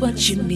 What you need.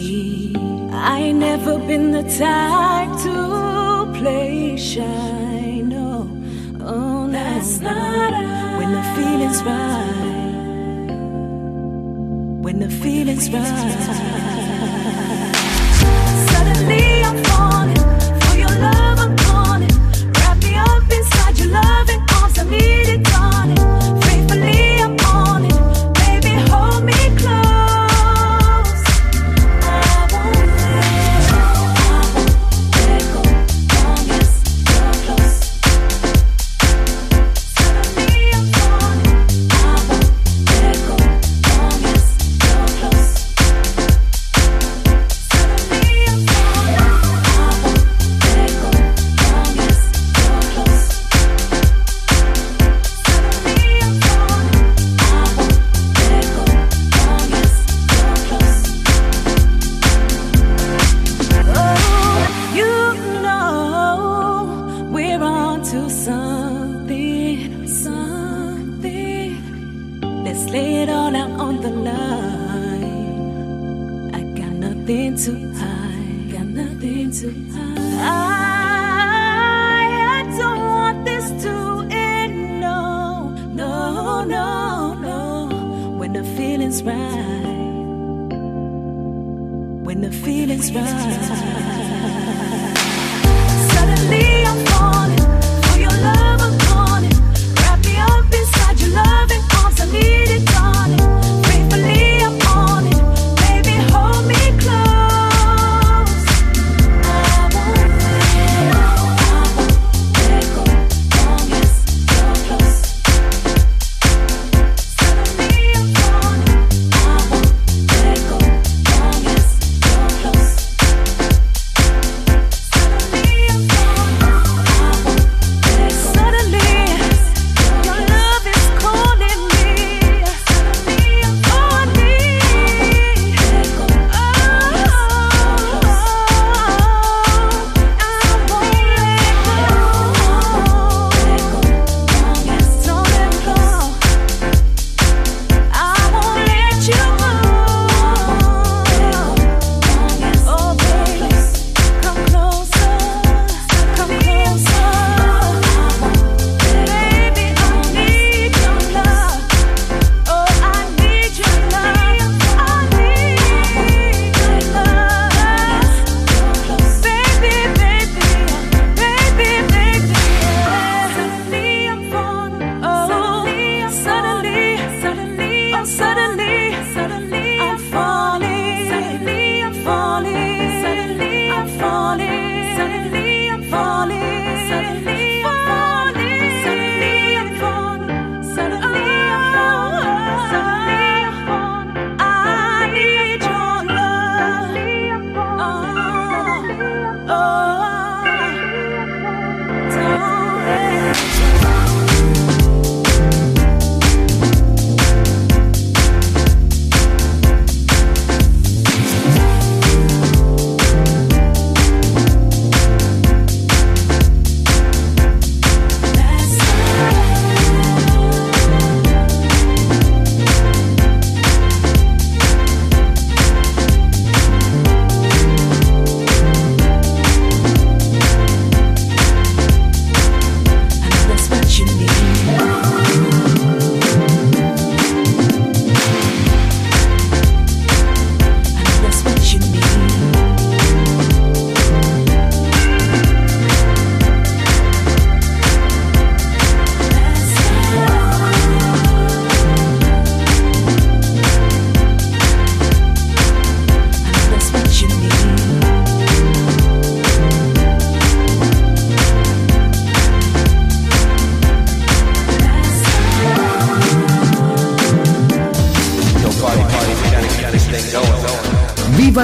nothing to hide. Got nothing to hide. I, I don't want this to end. No, no, no, no. When the feeling's right. When the feeling's right.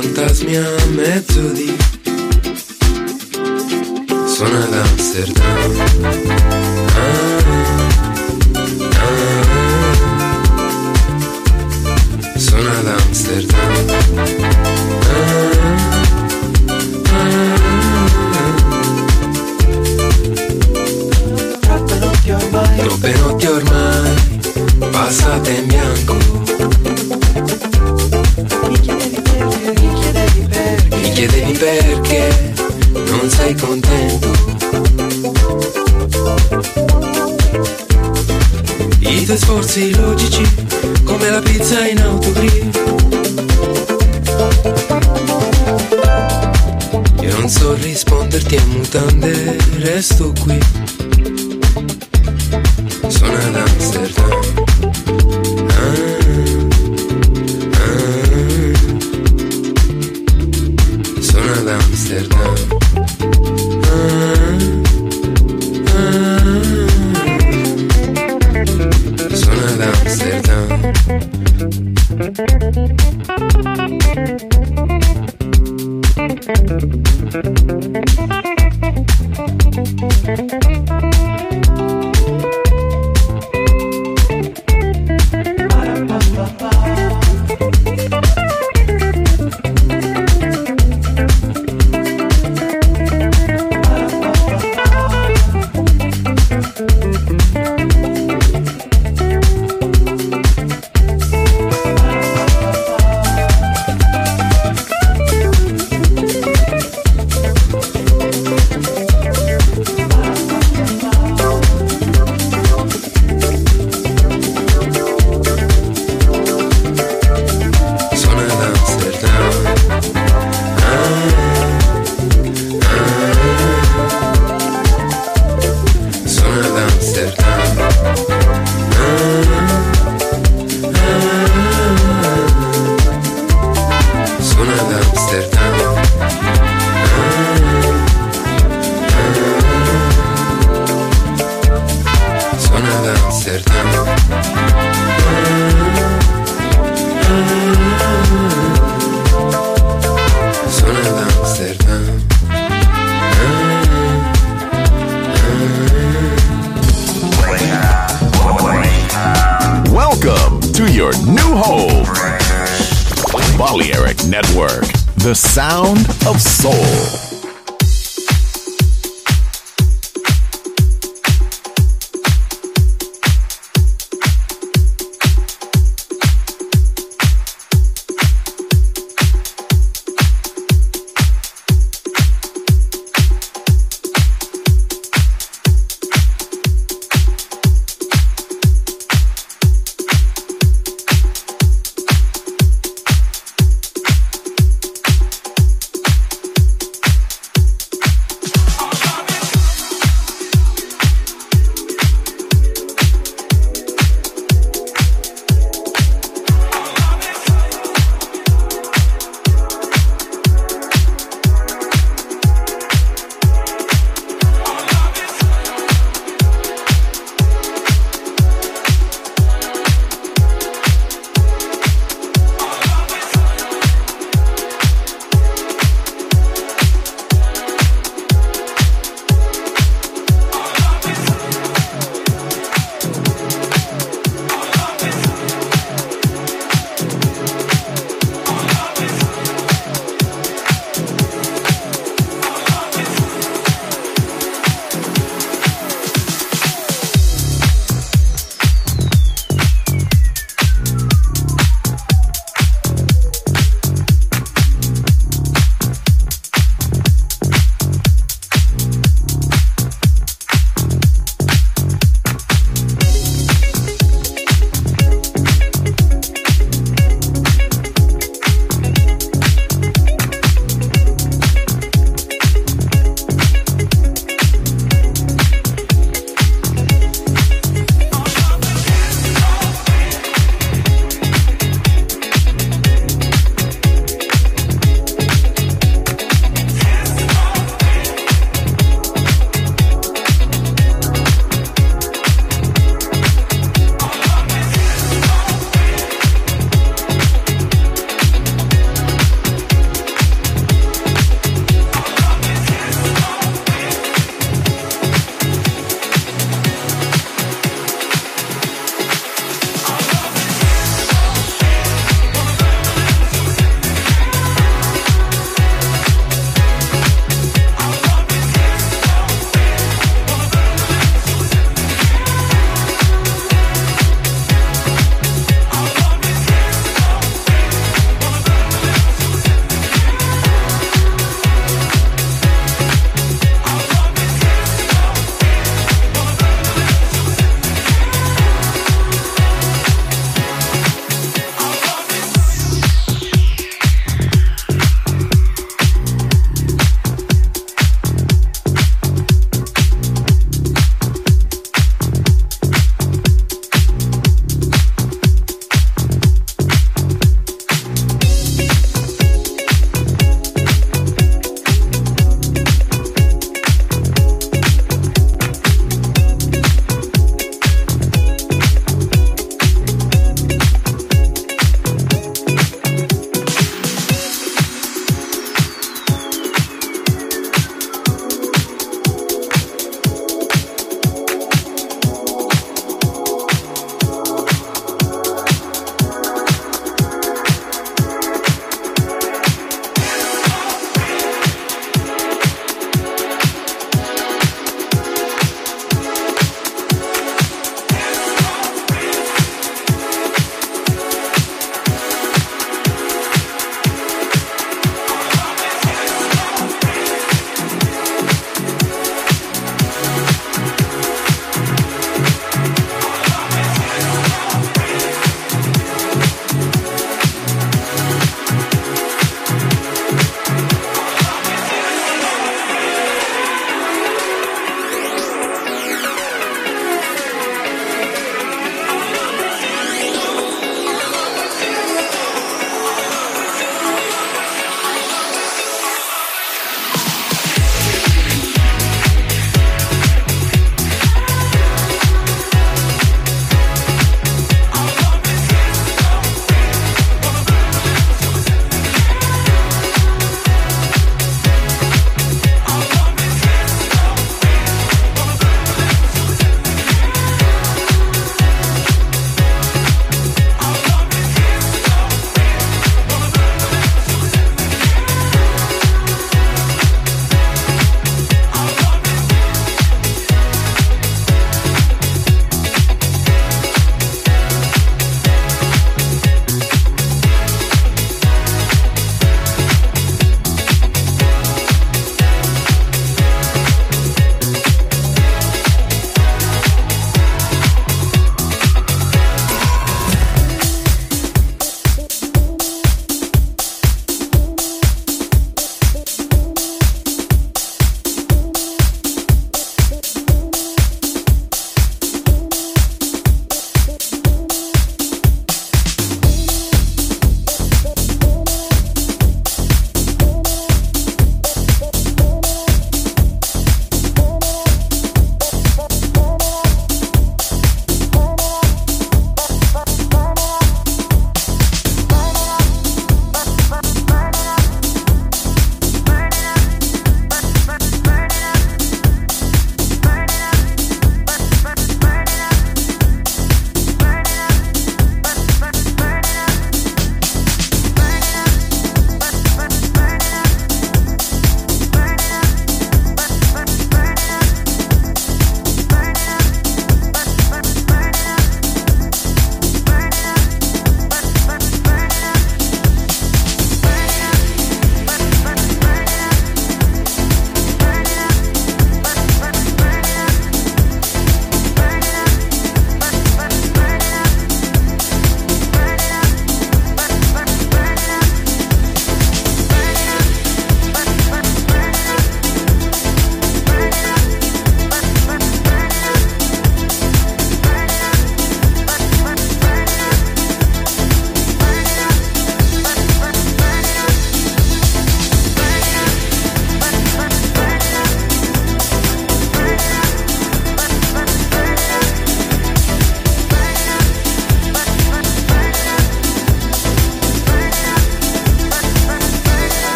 Inutili,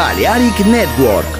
Balearic Network.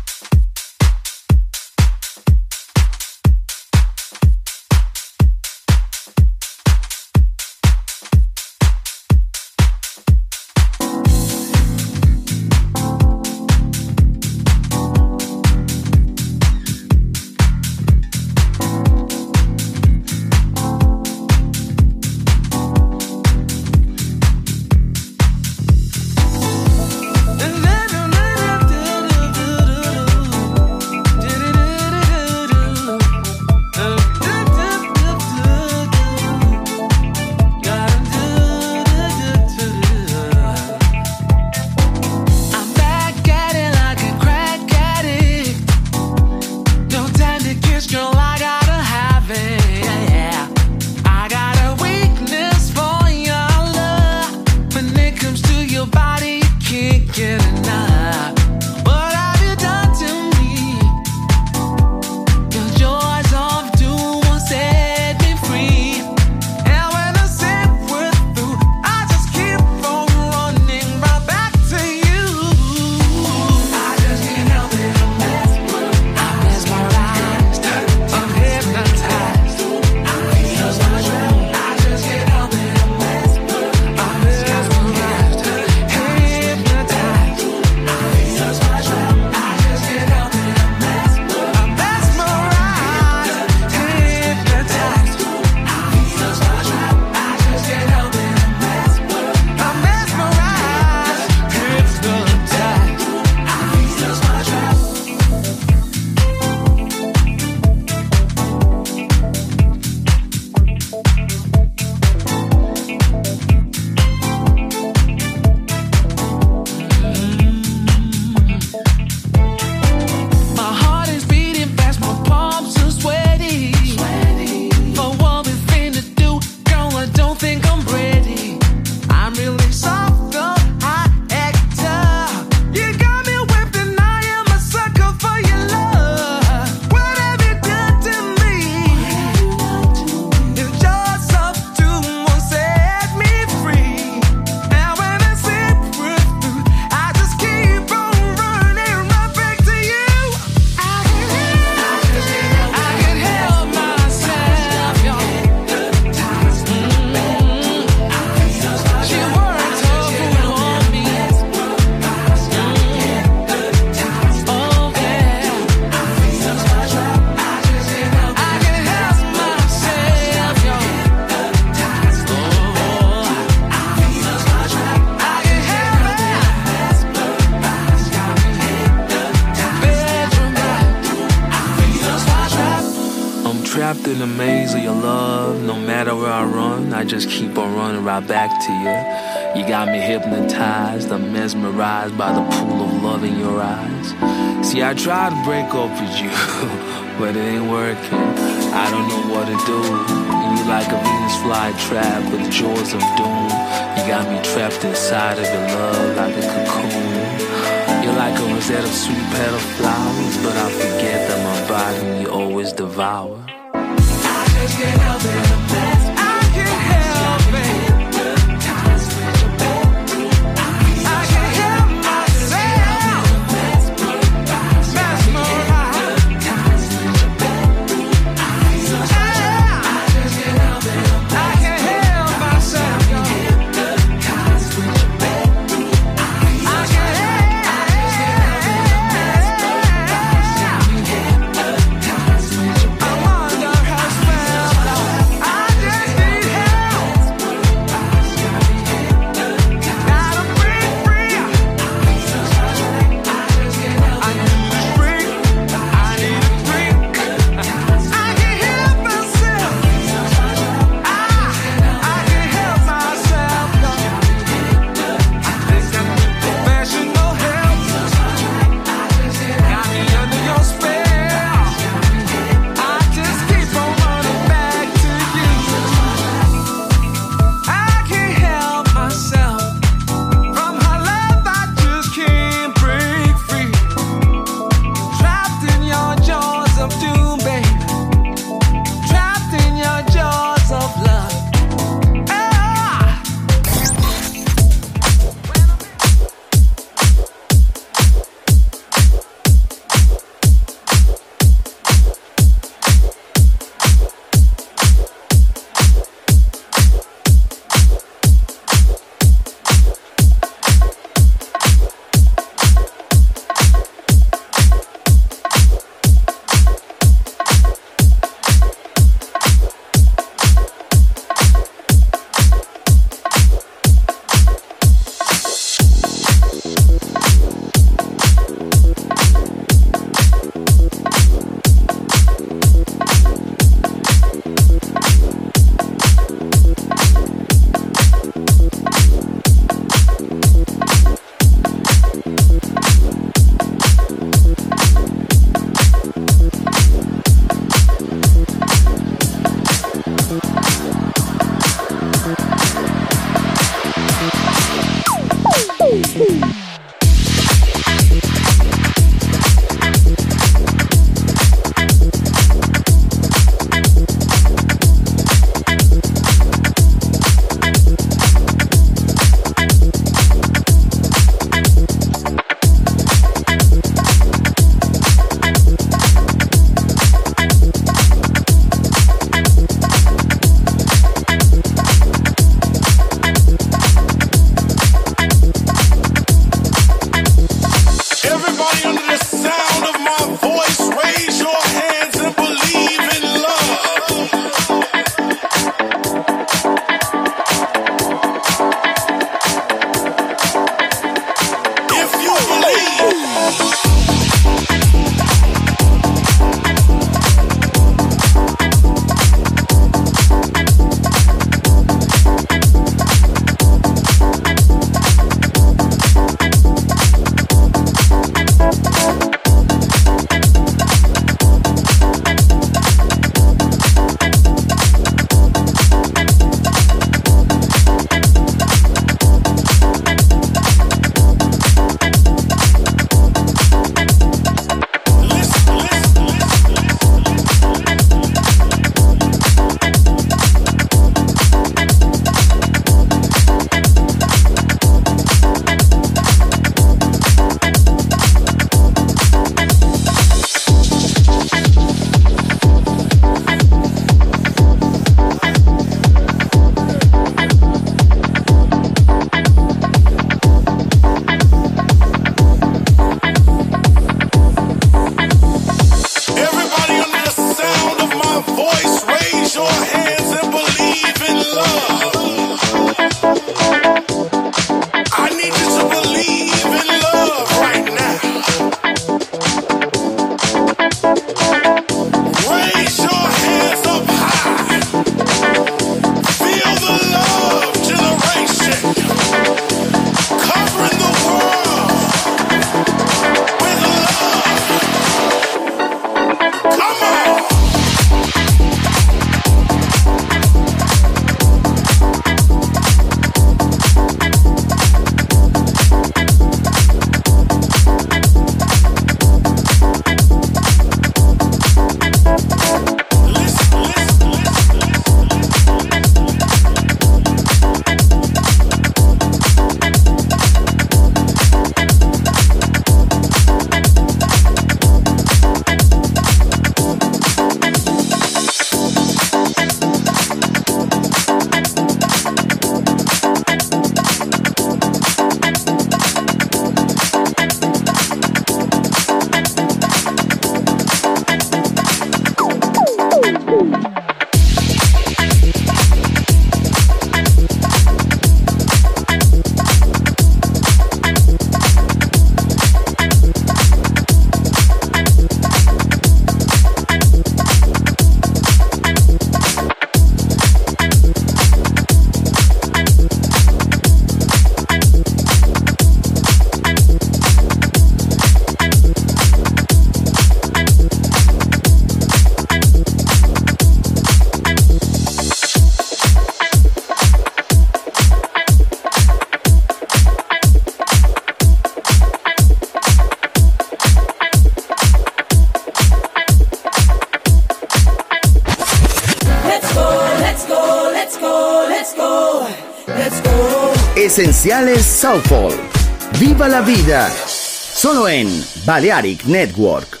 En Balearic Network.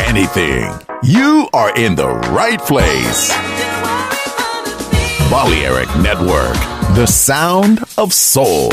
Anything, you are in the right place. Balearic Network, the sound of soul.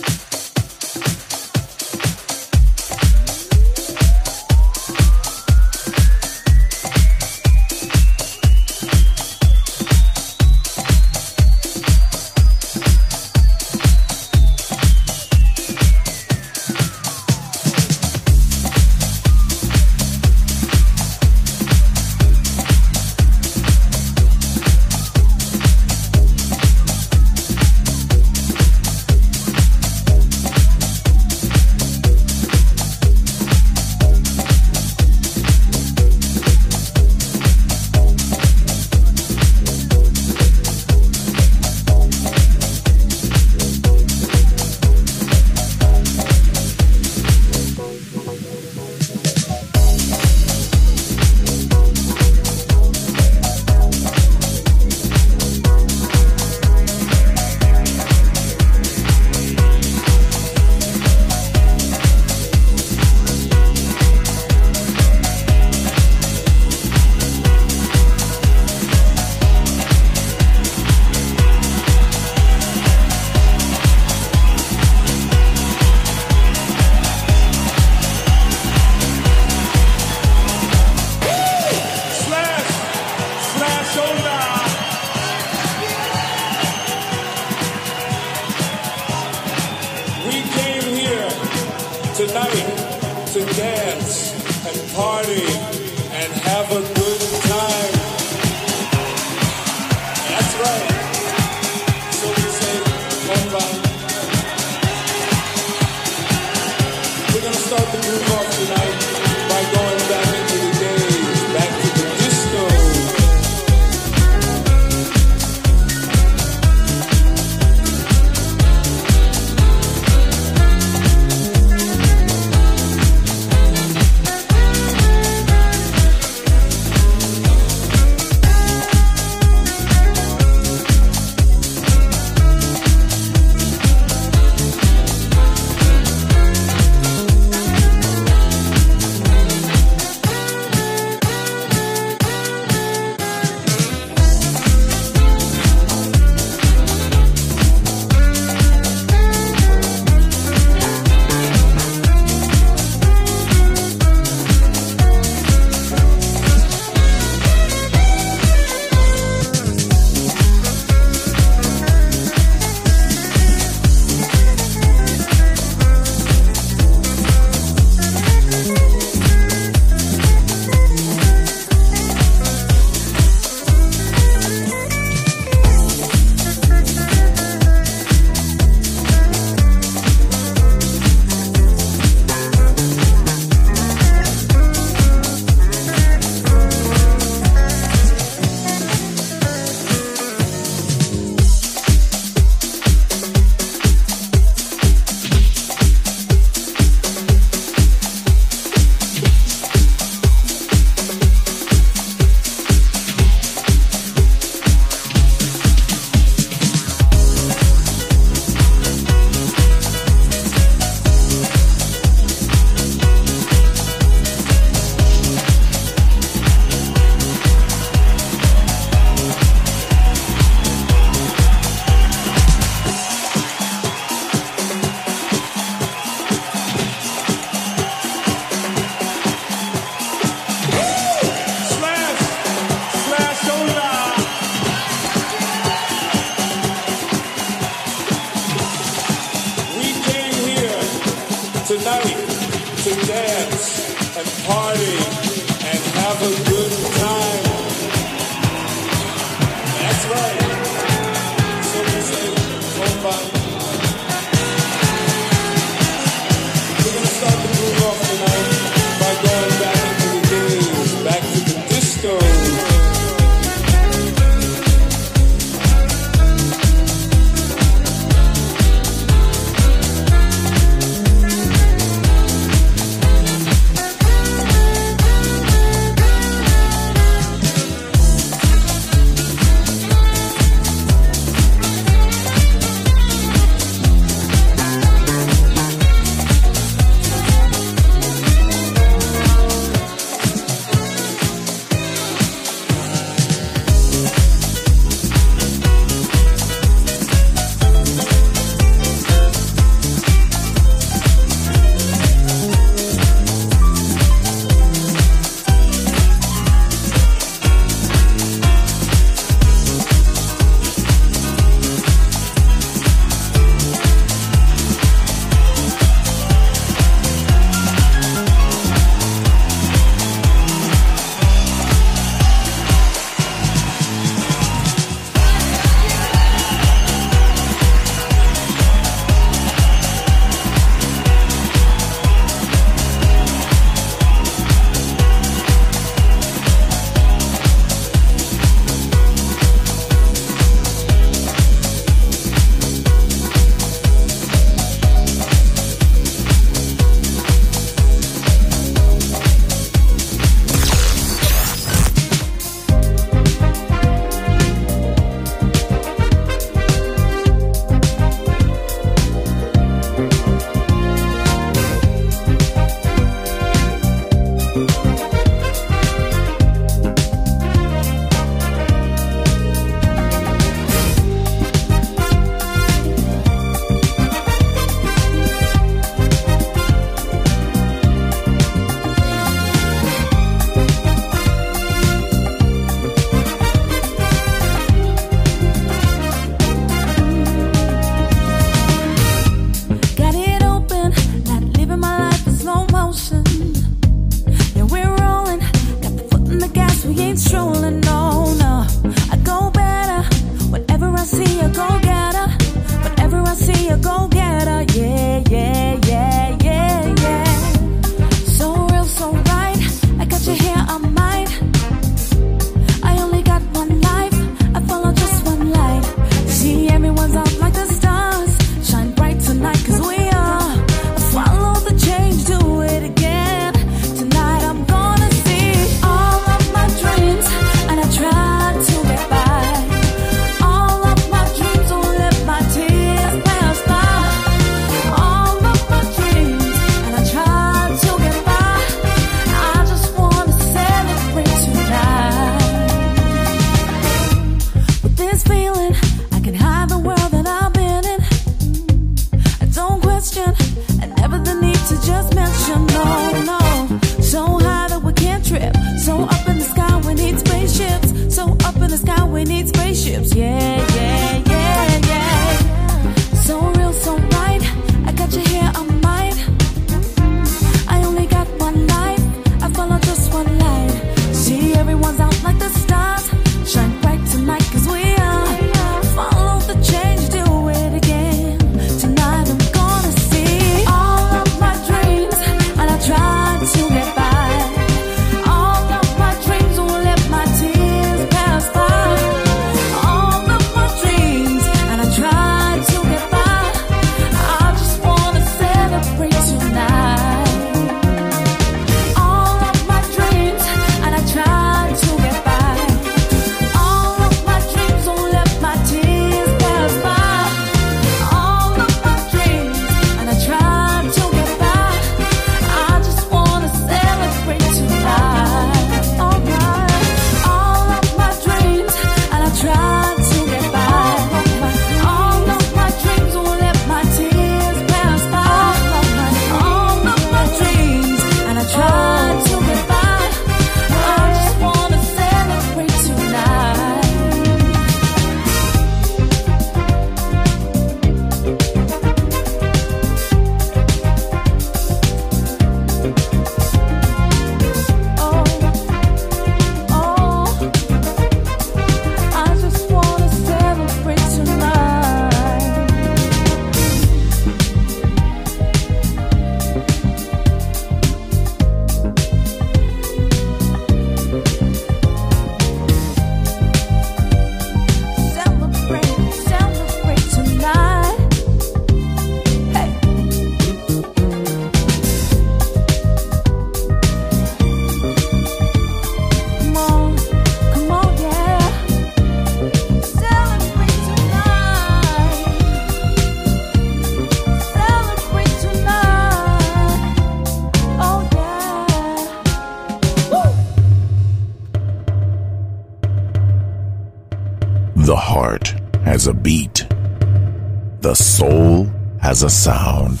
Has a sound.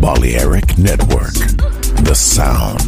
Balearic Network, the sound.